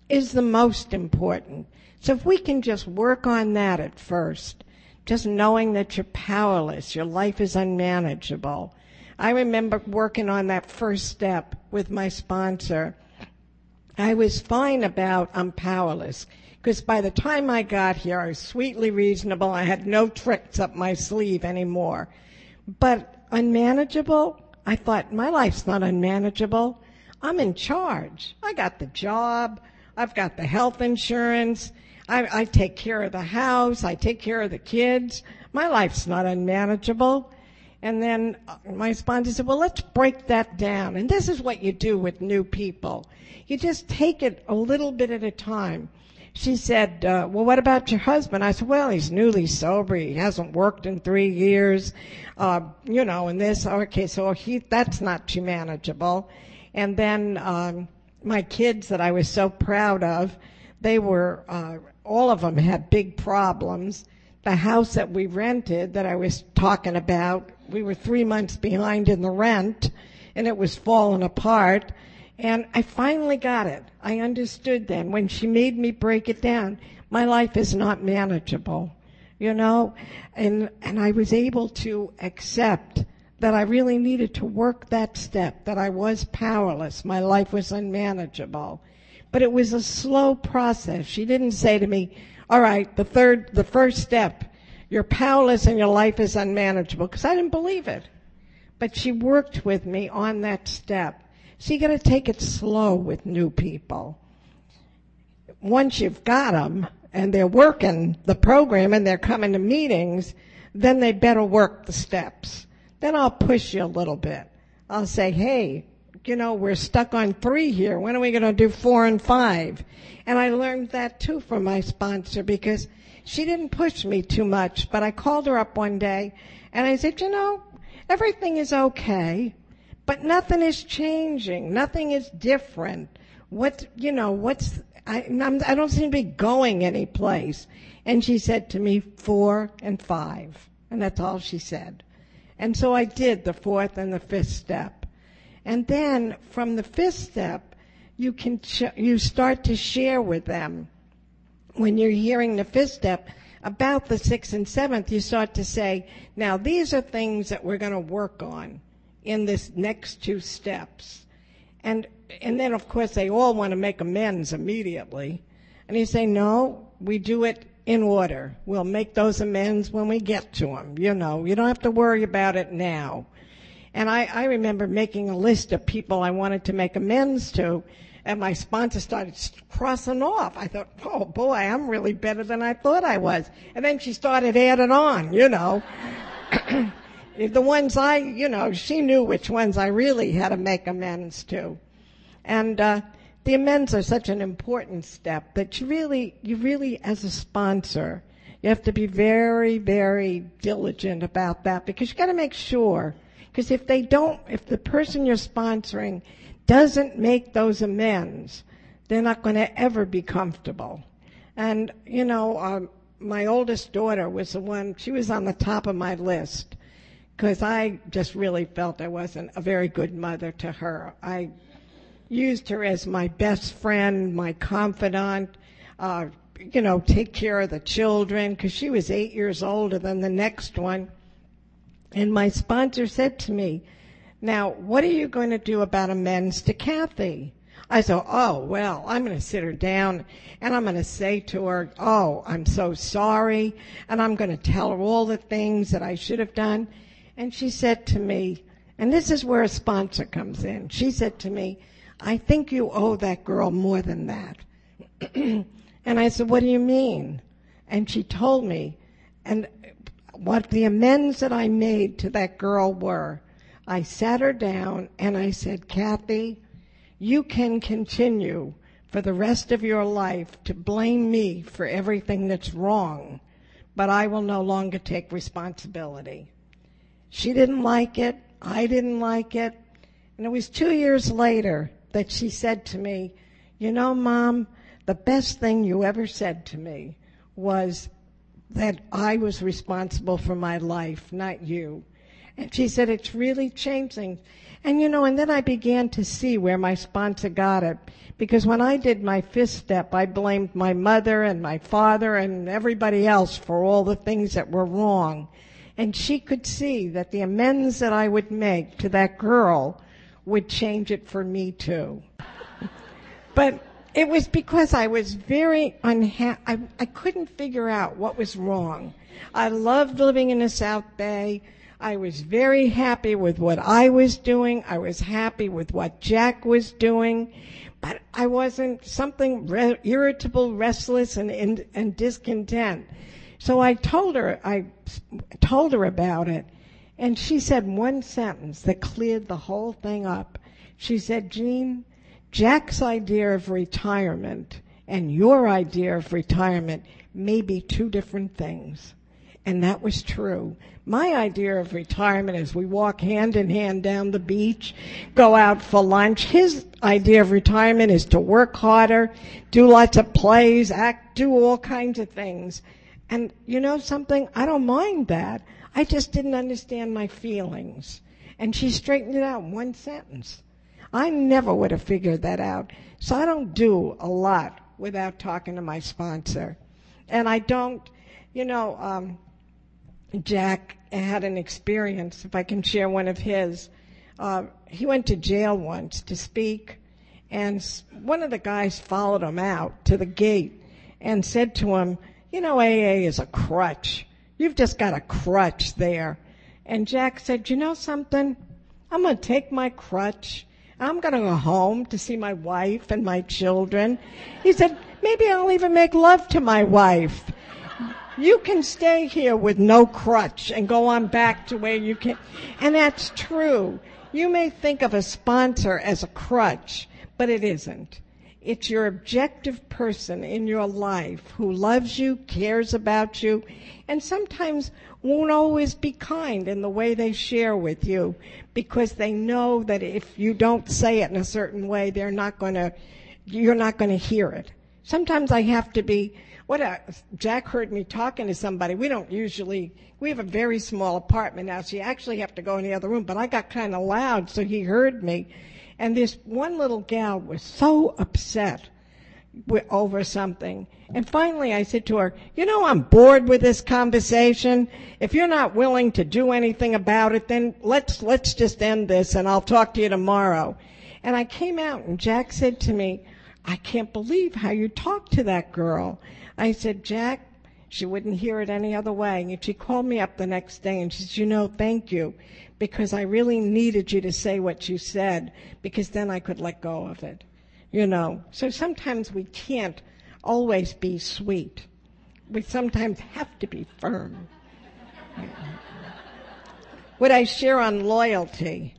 is the most important. So if we can just work on that at first, just knowing that you're powerless, your life is unmanageable. I remember working on that first step with my sponsor. I was fine about I'm powerless because by the time I got here, I was sweetly reasonable. I had no tricks up my sleeve anymore. But unmanageable, I thought my life's not unmanageable. I'm in charge. I got the job. I've got the health insurance. I, I take care of the house. I take care of the kids. My life's not unmanageable. And then uh, my sponsor said, well, let's break that down. And this is what you do with new people. You just take it a little bit at a time. She said, uh, well, what about your husband? I said, well, he's newly sober. He hasn't worked in three years. Uh, you know, and this, okay, so he, that's not too manageable. And then, um, my kids that I was so proud of, they were, uh, all of them had big problems. The house that we rented that I was talking about, we were three months behind in the rent and it was falling apart. And I finally got it. I understood then when she made me break it down. My life is not manageable, you know, and, and I was able to accept that I really needed to work that step, that I was powerless. My life was unmanageable. But it was a slow process. She didn't say to me, all right, the third, the first step, you're powerless and your life is unmanageable, because I didn't believe it. But she worked with me on that step. So you gotta take it slow with new people. Once you've got them and they're working the program and they're coming to meetings, then they better work the steps. Then I'll push you a little bit. I'll say, hey, you know, we're stuck on three here. When are we going to do four and five? And I learned that too from my sponsor because she didn't push me too much, but I called her up one day and I said, you know, everything is okay, but nothing is changing. Nothing is different. What, you know, what's, I, I'm, I don't seem to be going anyplace. And she said to me, four and five. And that's all she said. And so I did the fourth and the fifth step. And then from the fifth step, you can, ch- you start to share with them. When you're hearing the fifth step about the sixth and seventh, you start to say, now these are things that we're going to work on in this next two steps. And, and then of course they all want to make amends immediately. And you say, no, we do it in order. We'll make those amends when we get to them. You know, you don't have to worry about it now. And I, I remember making a list of people I wanted to make amends to, and my sponsor started crossing off. I thought, oh boy, I'm really better than I thought I was. And then she started adding on, you know. the ones I, you know, she knew which ones I really had to make amends to. And, uh, the amends are such an important step that you really, you really, as a sponsor, you have to be very, very diligent about that because you got to make sure. Because if they don't, if the person you're sponsoring doesn't make those amends, they're not going to ever be comfortable. And you know, um, my oldest daughter was the one. She was on the top of my list because I just really felt I wasn't a very good mother to her. I used her as my best friend, my confidant, uh, you know, take care of the children because she was eight years older than the next one. And my sponsor said to me, now, what are you going to do about amends to Kathy? I said, oh, well, I'm going to sit her down and I'm going to say to her, oh, I'm so sorry. And I'm going to tell her all the things that I should have done. And she said to me, and this is where a sponsor comes in. She said to me, I think you owe that girl more than that. and I said, What do you mean? And she told me, and what the amends that I made to that girl were. I sat her down and I said, Kathy, you can continue for the rest of your life to blame me for everything that's wrong, but I will no longer take responsibility. She didn't like it. I didn't like it. And it was two years later that she said to me, You know, Mom, the best thing you ever said to me was that I was responsible for my life, not you. And she said, It's really changing. And you know, and then I began to see where my sponsor got it. Because when I did my fifth step, I blamed my mother and my father and everybody else for all the things that were wrong. And she could see that the amends that I would make to that girl would change it for me too. but it was because I was very unhappy. I, I couldn't figure out what was wrong. I loved living in the South Bay. I was very happy with what I was doing. I was happy with what Jack was doing. But I wasn't something re- irritable, restless, and, and, and discontent. So I told her, I told her about it. And she said one sentence that cleared the whole thing up. She said, Jean, Jack's idea of retirement and your idea of retirement may be two different things. And that was true. My idea of retirement is we walk hand in hand down the beach, go out for lunch. His idea of retirement is to work harder, do lots of plays, act, do all kinds of things. And you know something? I don't mind that. I just didn't understand my feelings. And she straightened it out in one sentence. I never would have figured that out. So I don't do a lot without talking to my sponsor. And I don't, you know, um, Jack had an experience, if I can share one of his. Uh, he went to jail once to speak, and one of the guys followed him out to the gate and said to him, You know, AA is a crutch. You've just got a crutch there. And Jack said, You know something? I'm going to take my crutch. I'm going to go home to see my wife and my children. He said, Maybe I'll even make love to my wife. You can stay here with no crutch and go on back to where you can. And that's true. You may think of a sponsor as a crutch, but it isn't. It's your objective person in your life who loves you, cares about you, and sometimes won't always be kind in the way they share with you because they know that if you don't say it in a certain way, they're not going to, you're not going to hear it. Sometimes I have to be, what a, Jack heard me talking to somebody. We don't usually, we have a very small apartment now, so you actually have to go in the other room, but I got kind of loud, so he heard me. And this one little gal was so upset over something. And finally I said to her, you know, I'm bored with this conversation. If you're not willing to do anything about it, then let's, let's just end this and I'll talk to you tomorrow. And I came out and Jack said to me, I can't believe how you talked to that girl. I said, Jack, She wouldn't hear it any other way. And she called me up the next day and she said, you know, thank you because I really needed you to say what you said because then I could let go of it. You know, so sometimes we can't always be sweet. We sometimes have to be firm. what I share on loyalty,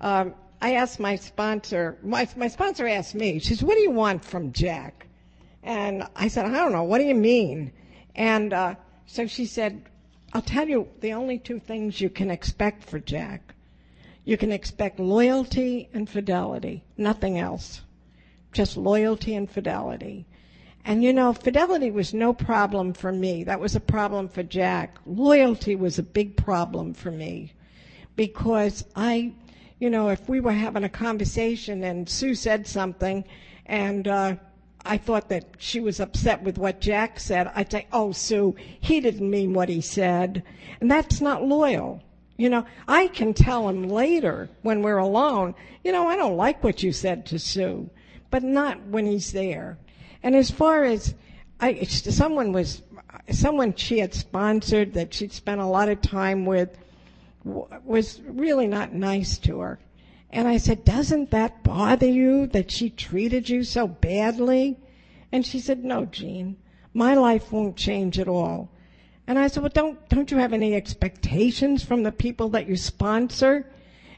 um, I asked my sponsor, my, my sponsor asked me, she said, what do you want from Jack? And I said, I don't know, what do you mean? And uh, so she said, I'll tell you the only two things you can expect for Jack. You can expect loyalty and fidelity, nothing else. Just loyalty and fidelity. And you know, fidelity was no problem for me. That was a problem for Jack. Loyalty was a big problem for me because I, you know, if we were having a conversation and Sue said something and, uh, I thought that she was upset with what Jack said, I'd say, oh, Sue, he didn't mean what he said. And that's not loyal. You know, I can tell him later when we're alone, you know, I don't like what you said to Sue, but not when he's there. And as far as I, someone was, someone she had sponsored that she'd spent a lot of time with was really not nice to her. And I said, doesn't that bother you that she treated you so badly? And she said, no, Jean, my life won't change at all. And I said, well, don't, don't you have any expectations from the people that you sponsor?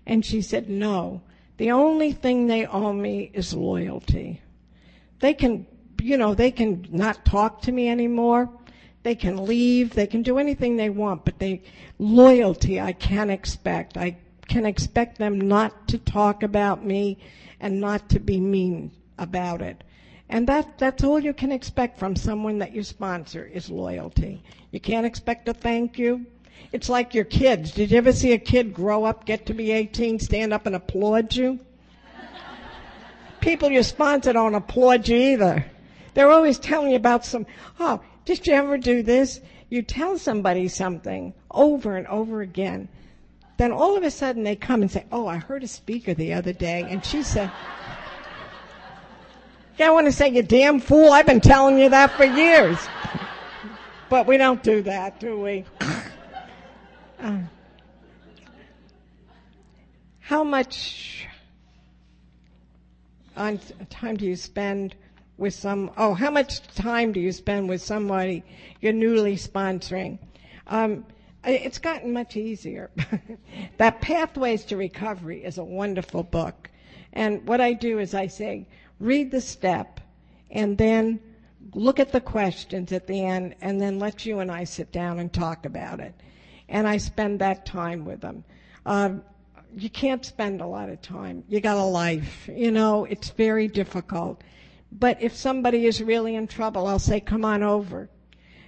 And she said, no. The only thing they owe me is loyalty. They can you know, they can not talk to me anymore. They can leave. They can do anything they want, but they, loyalty I can expect. I can expect them not to talk about me and not to be mean about it. And that, that's all you can expect from someone that you sponsor is loyalty. You can't expect a thank you. It's like your kids. Did you ever see a kid grow up, get to be 18, stand up and applaud you? People you sponsor don't applaud you either. They're always telling you about some, oh, did you ever do this? You tell somebody something over and over again. Then all of a sudden they come and say, oh, I heard a speaker the other day and she said, yeah, I want to say, you damn fool, I've been telling you that for years. but we don't do that, do we? Uh, how much on time do you spend with some, oh, how much time do you spend with somebody you're newly sponsoring? Um, it's gotten much easier. that Pathways to Recovery is a wonderful book. And what I do is I say, read the step and then look at the questions at the end and then let you and I sit down and talk about it. And I spend that time with them. Um, you can't spend a lot of time. You got a life. You know, it's very difficult. But if somebody is really in trouble, I'll say, come on over.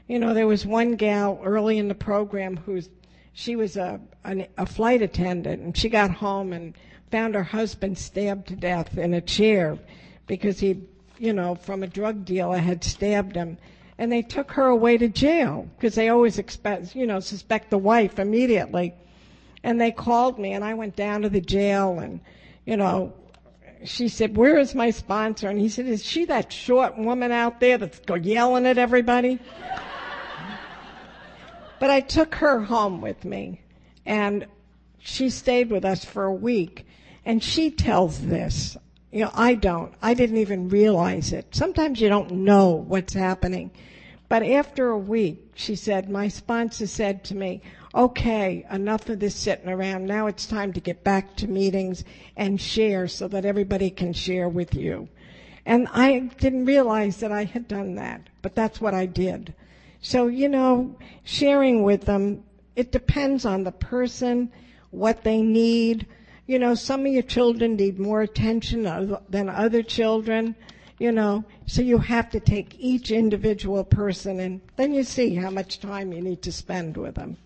You know, there was one gal early in the program who's, she was a, a, a flight attendant and she got home and found her husband stabbed to death in a chair because he, you know, from a drug dealer had stabbed him. And they took her away to jail because they always expect, you know, suspect the wife immediately. And they called me and I went down to the jail and, you know, she said, where is my sponsor? And he said, is she that short woman out there that's yelling at everybody? but I took her home with me and she stayed with us for a week and she tells this. You know, I don't. I didn't even realize it. Sometimes you don't know what's happening. But after a week, she said, my sponsor said to me, okay, enough of this sitting around. Now it's time to get back to meetings and share so that everybody can share with you. And I didn't realize that I had done that, but that's what I did. So, you know, sharing with them, it depends on the person, what they need. You know, some of your children need more attention than other children, you know, so you have to take each individual person and then you see how much time you need to spend with them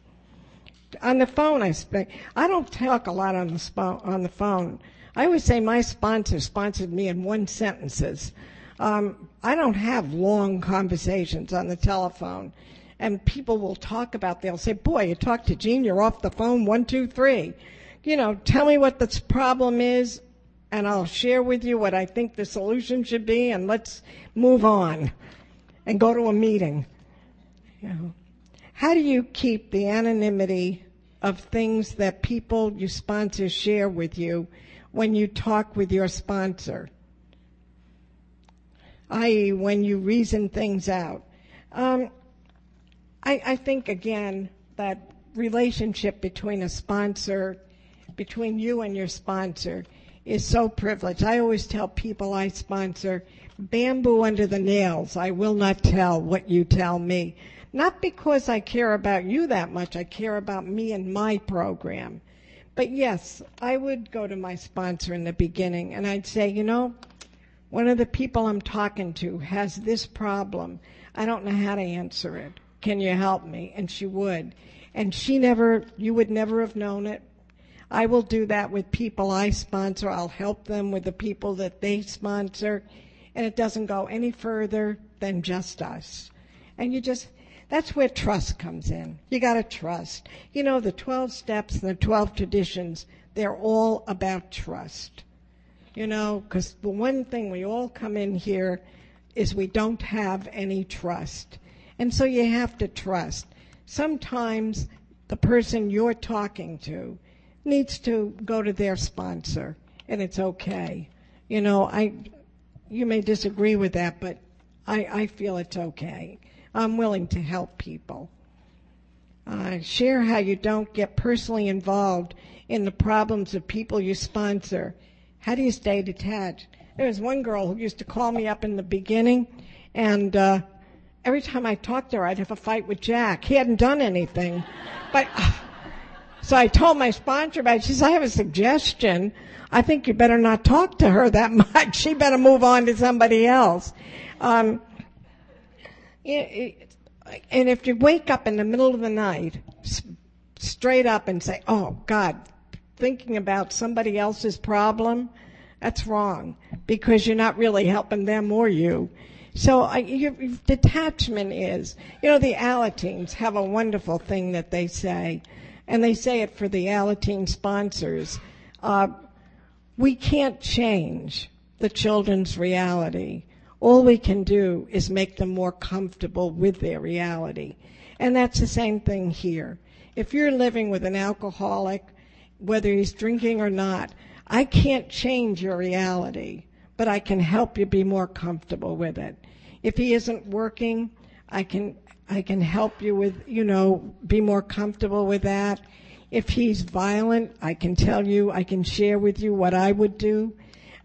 on the phone I speak. I don't talk a lot on the spo- on the phone. I always say my sponsor sponsored me in one sentences. Um, I don't have long conversations on the telephone, and people will talk about. They'll say, "Boy, you talked to Jean. You're off the phone. One, two, three. You know, tell me what the problem is, and I'll share with you what I think the solution should be, and let's move on, and go to a meeting." You know, how do you keep the anonymity of things that people you sponsor share with you when you talk with your sponsor? i.e., when you reason things out. Um, I, I think, again, that relationship between a sponsor, between you and your sponsor, is so privileged. I always tell people I sponsor bamboo under the nails. I will not tell what you tell me. Not because I care about you that much, I care about me and my program. But yes, I would go to my sponsor in the beginning and I'd say, you know, one of the people I'm talking to has this problem. I don't know how to answer it. Can you help me? And she would. And she never, you would never have known it. I will do that with people I sponsor. I'll help them with the people that they sponsor. And it doesn't go any further than just us. And you just, that's where trust comes in. You gotta trust. You know, the 12 steps and the 12 traditions, they're all about trust you know, because the one thing we all come in here is we don't have any trust. And so you have to trust. Sometimes the person you're talking to needs to go to their sponsor, and it's okay. You know, I, you may disagree with that, but I, I feel it's okay. I'm willing to help people. Uh, share how you don't get personally involved in the problems of people you sponsor how do you stay detached? There was one girl who used to call me up in the beginning, and uh, every time I talked to her, I'd have a fight with Jack. He hadn't done anything, but uh, so I told my sponsor about it. She says, "I have a suggestion. I think you better not talk to her that much. She better move on to somebody else." Um, and if you wake up in the middle of the night, straight up and say, "Oh God, thinking about somebody else's problem, that's wrong because you're not really helping them or you. So I, your, detachment is, you know, the Alateens have a wonderful thing that they say, and they say it for the Alateen sponsors. Uh, we can't change the children's reality. All we can do is make them more comfortable with their reality. And that's the same thing here. If you're living with an alcoholic whether he's drinking or not. I can't change your reality, but I can help you be more comfortable with it. If he isn't working, I can I can help you with, you know, be more comfortable with that. If he's violent, I can tell you, I can share with you what I would do.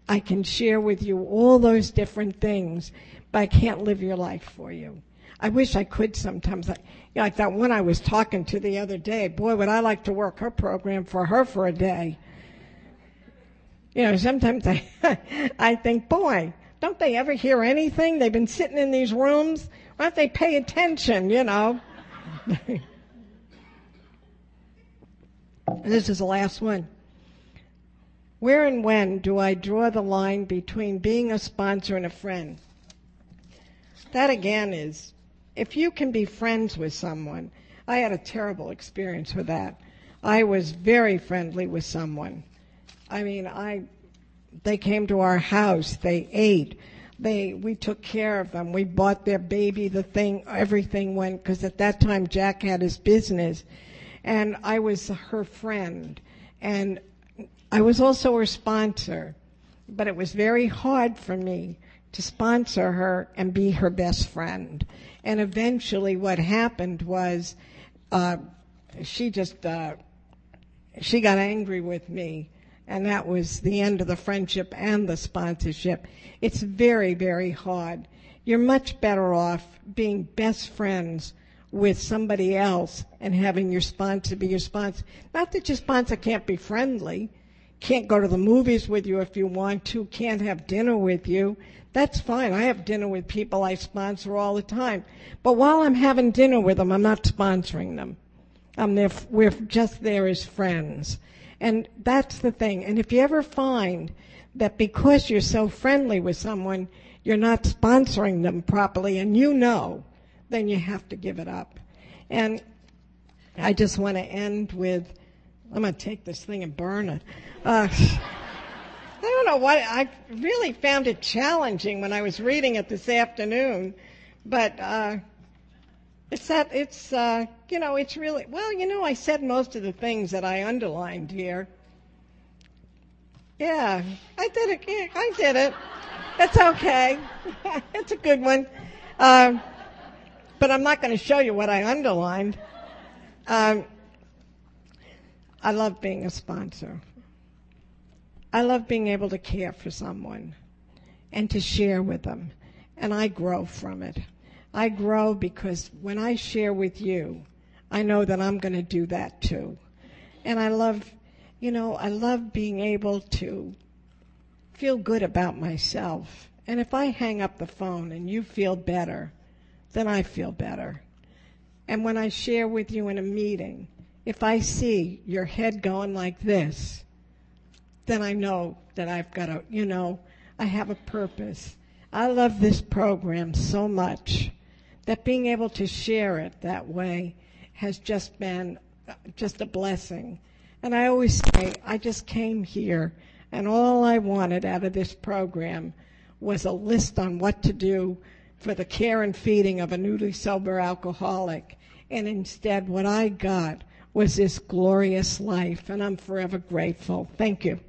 I can share with you all those different things, but I can't live your life for you. I wish I could sometimes. I, you know, like that one I was talking to the other day. Boy, would I like to work her program for her for a day. You know, sometimes I, I think, boy, don't they ever hear anything? They've been sitting in these rooms. Why don't they pay attention, you know? this is the last one. Where and when do I draw the line between being a sponsor and a friend? That again is if you can be friends with someone, I had a terrible experience with that. I was very friendly with someone. I mean, I, they came to our house, they ate, they, we took care of them, we bought their baby, the thing, everything went, because at that time Jack had his business, and I was her friend, and I was also her sponsor, but it was very hard for me to sponsor her and be her best friend. And eventually, what happened was uh, she just uh, she got angry with me, and that was the end of the friendship and the sponsorship. It's very, very hard. You're much better off being best friends with somebody else and having your sponsor be your sponsor. Not that your sponsor can't be friendly, can't go to the movies with you if you want to, can't have dinner with you. That's fine. I have dinner with people I sponsor all the time. But while I'm having dinner with them, I'm not sponsoring them. I'm there, we're just there as friends. And that's the thing. And if you ever find that because you're so friendly with someone, you're not sponsoring them properly and you know, then you have to give it up. And I just want to end with, I'm going to take this thing and burn it. Uh, I don't know why. I really found it challenging when I was reading it this afternoon, but uh, It's that it's uh, you know it's really well you know I said most of the things that I underlined here. Yeah, I did it. Yeah, I did it. It's okay. it's a good one. Um, but I'm not going to show you what I underlined. Um, I love being a sponsor. I love being able to care for someone and to share with them. And I grow from it. I grow because when I share with you, I know that I'm going to do that too. And I love, you know, I love being able to feel good about myself. And if I hang up the phone and you feel better, then I feel better. And when I share with you in a meeting, if I see your head going like this, then I know that I've got a, you know, I have a purpose. I love this program so much that being able to share it that way has just been uh, just a blessing. And I always say, I just came here and all I wanted out of this program was a list on what to do for the care and feeding of a newly sober alcoholic. And instead, what I got was this glorious life, and I'm forever grateful. Thank you.